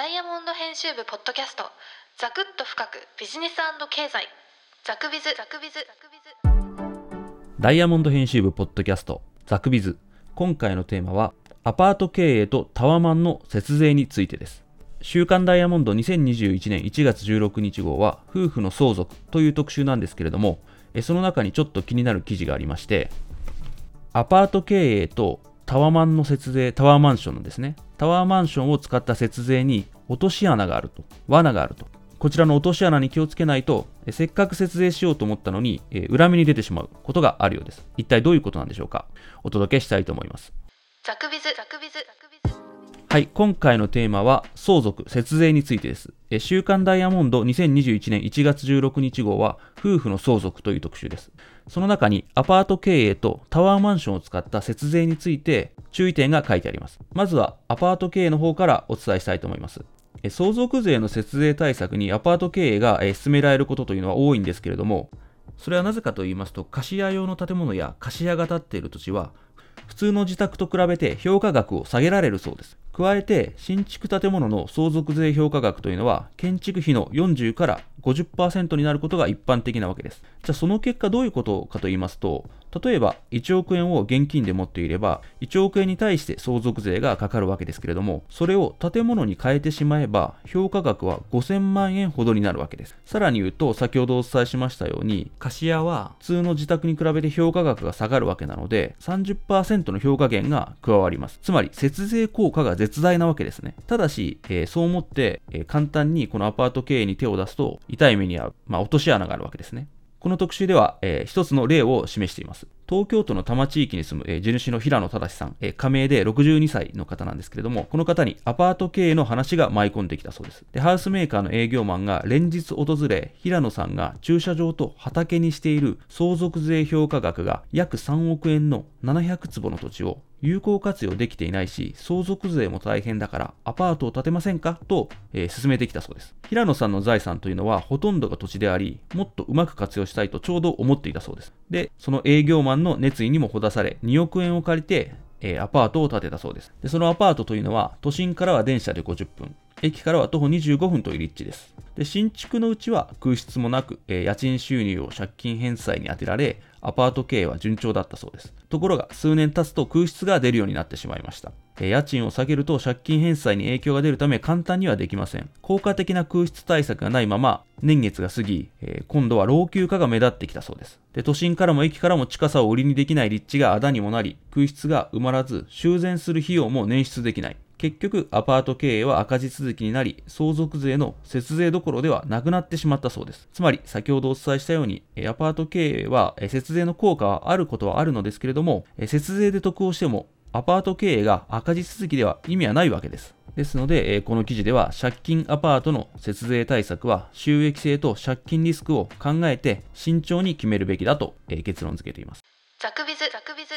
ダイヤモンド編集部ポッドキャスト。ザクッと深く。ビジネス経済。ザクビズ。ザクビズ。ザクビズダイヤモンド編集部ポッドキャスト。ザクビズ。今回のテーマはアパート経営とタワマンの節税についてです。週刊ダイヤモンド2021年1月16日号は夫婦の相続という特集なんですけれどもその中にちょっと気になる記事がありましてアパート経営とタワマンの節税、タワーマンションのですね、タワーマンションを使った節税に落とし穴があると、罠があると。こちらの落とし穴に気をつけないと、せっかく節税しようと思ったのに、え裏目に出てしまうことがあるようです。一体どういうことなんでしょうかお届けしたいと思います。ザクビズ、ザクビズ。はい、今回のテーマは相続、節税についてです。え週刊ダイヤモンド2021年1月16日号は夫婦の相続という特集です。その中にアパート経営とタワーマンションを使った節税について注意点が書いてあります。まずはアパート経営の方からお伝えしたいと思います。相続税の節税対策にアパート経営が進められることというのは多いんですけれども、それはなぜかと言いますと、貸家用の建物や貸家が建っている土地は、普通の自宅と比べて評価額を下げられるそうです。加えて、新築建物の相続税評価額というのは、建築費の40から50%になることが一般的なわけです。じゃあその結果どういうことかと言いますと、例えば1億円を現金で持っていれば、1億円に対して相続税がかかるわけですけれども、それを建物に変えてしまえば、評価額は5000万円ほどになるわけです。さらに言うと、先ほどお伝えしましたように、貸家は普通の自宅に比べて評価額が下がるわけなので、30%の評価減が加わります。つまり、節税効果が絶大なわけですね。ただし、えー、そう思って、えー、簡単にこのアパート経営に手を出すと、痛い目に遭う、まあ、落とし穴があるわけですね。この特集では、えー、一つの例を示しています。東京都の多摩地域に住む、えー、地主の平野正さん、えー、加盟で62歳の方なんですけれども、この方にアパート経営の話が舞い込んできたそうです。で、ハウスメーカーの営業マンが連日訪れ、平野さんが駐車場と畑にしている相続税評価額が約3億円の700坪の土地を有効活用できていないし、相続税も大変だからアパートを建てませんか？と、えー、進めてきたそうです。平野さんの財産というのはほとんどが土地であり、もっとうまく活用したいとちょうど思っていたそうです。で、その営業マンの熱意にもほだされ、2億円を借りて、えー、アパートを建てたそうです。で、そのアパートというのは、都心からは電車で50分、駅からは徒歩25分という立地です。で、新築のうちは空室もなく、えー、家賃収入を借金返済に充てられ、アパート経営は順調だったそうです。ところが、数年経つと空室が出るようになってしまいました。えー、家賃を下げると借金返済に影響が出るため簡単にはできません。効果的な空室対策がないまま、年月が過ぎ、えー、今度は老朽化が目立ってきたそうです。で、都心からも駅からも近さを売りにできない立地があだにもなり、空室が埋まらず、修繕する費用も捻出できない。結局、アパート経営は赤字続きになり、相続税の節税どころではなくなってしまったそうです。つまり、先ほどお伝えしたように、アパート経営は節税の効果はあることはあるのですけれども、節税で得をしても、アパート経営が赤字続きでは意味はないわけです。ですので、この記事では借金アパートの節税対策は収益性と借金リスクを考えて慎重に決めるべきだと結論付けています。ザクビズ、ザクビズ、ザ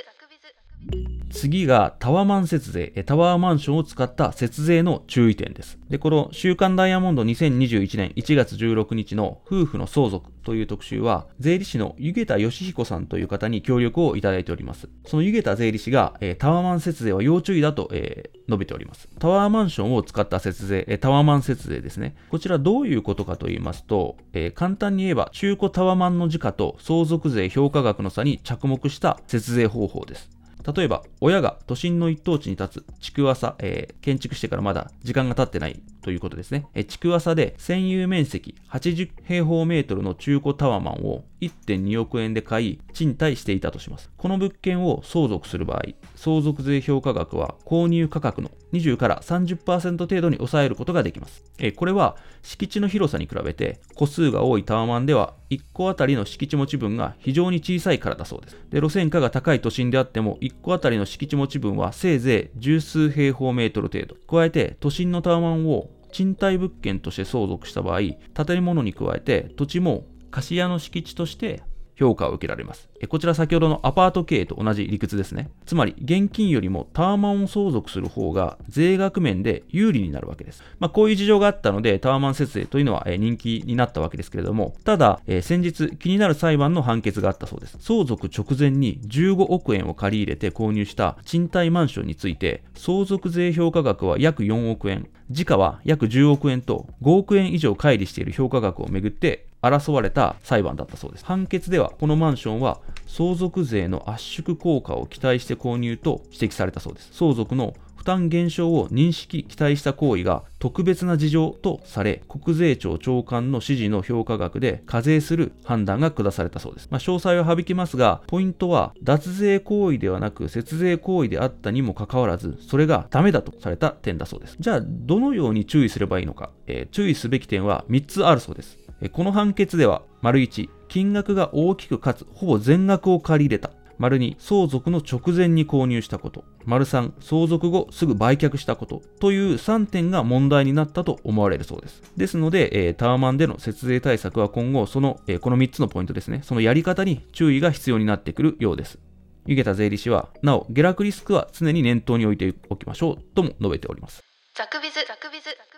クビズ。次がタワマン節税、タワーマンションを使った節税の注意点です。で、この週刊ダイヤモンド2021年1月16日の夫婦の相続という特集は、税理士の湯桁義彦さんという方に協力をいただいております。その湯桁税理士が、タワーマン節税は要注意だと、えー、述べております。タワーマンションを使った節税、タワーマン節税ですね。こちらどういうことかと言いますと、え、簡単に言えば中古タワマンの時価と相続税評価額の差に着目した節税方法です。例えば、親が都心の一等地に立つ築浅、えー、建築してからまだ時間が経ってない。ということですね。え、築浅で占有面積80平方メートルの中古タワマンを1.2億円で買い、賃貸していたとします。この物件を相続する場合、相続税評価額は購入価格の20から30%程度に抑えることができます。えこれは敷地の広さに比べて個数が多いタワマンでは1個あたりの敷地持ち分が非常に小さいからだそうです。で路線価が高い都心であっても1個あたりの敷地持ち分はせいぜい十数平方メートル程度。加えて都心のタワマンを賃貸物件として相続した場合、建物に加えて土地も貸家の敷地として評価を受けられます。こちら先ほどのアパート経営と同じ理屈ですね。つまり、現金よりもタワマンを相続する方が税額面で有利になるわけです。まあ、こういう事情があったので、タワマン節税というのは人気になったわけですけれども、ただ、先日気になる裁判の判決があったそうです。相続直前に15億円を借り入れて購入した賃貸マンションについて、相続税評価額は約4億円、時価は約10億円と5億円以上乖離している評価額をめぐって争われた裁判だったそうです。判決ではこのマンションは相続税の圧縮効果を期待して購入と指摘されたそうです。相続の負担減少を認識、期待した行為が特別な事情とされ、国税庁長官の指示の評価額で課税する判断が下されたそうです。まあ、詳細は省きますが、ポイントは脱税行為ではなく節税行為であったにもかかわらず、それがダメだとされた点だそうです。じゃあ、どのように注意すればいいのか、えー、注意すべき点は3つあるそうです。この判決では、丸1、金額が大きくかつほぼ全額を借り入れた。丸2、相続の直前に購入したこと。丸3、相続後すぐ売却したこと。という3点が問題になったと思われるそうです。ですので、えー、タワマンでの節税対策は今後、その、えー、この3つのポイントですね、そのやり方に注意が必要になってくるようです。湯桁税理士は、なお、下落リスクは常に念頭に置いておきましょうとも述べております。ザクビズ、ザクビズ、ザクビズ。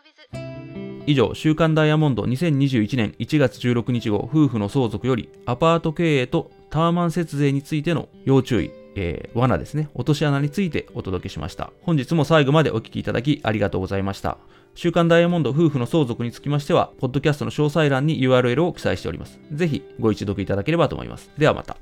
以上、週刊ダイヤモンド2021年1月16日号夫婦の相続よりアパート経営とタワマン節税についての要注意、えー、罠ですね、落とし穴についてお届けしました。本日も最後までお聴きいただきありがとうございました。週刊ダイヤモンド夫婦の相続につきましては、ポッドキャストの詳細欄に URL を記載しております。ぜひご一読いただければと思います。ではまた。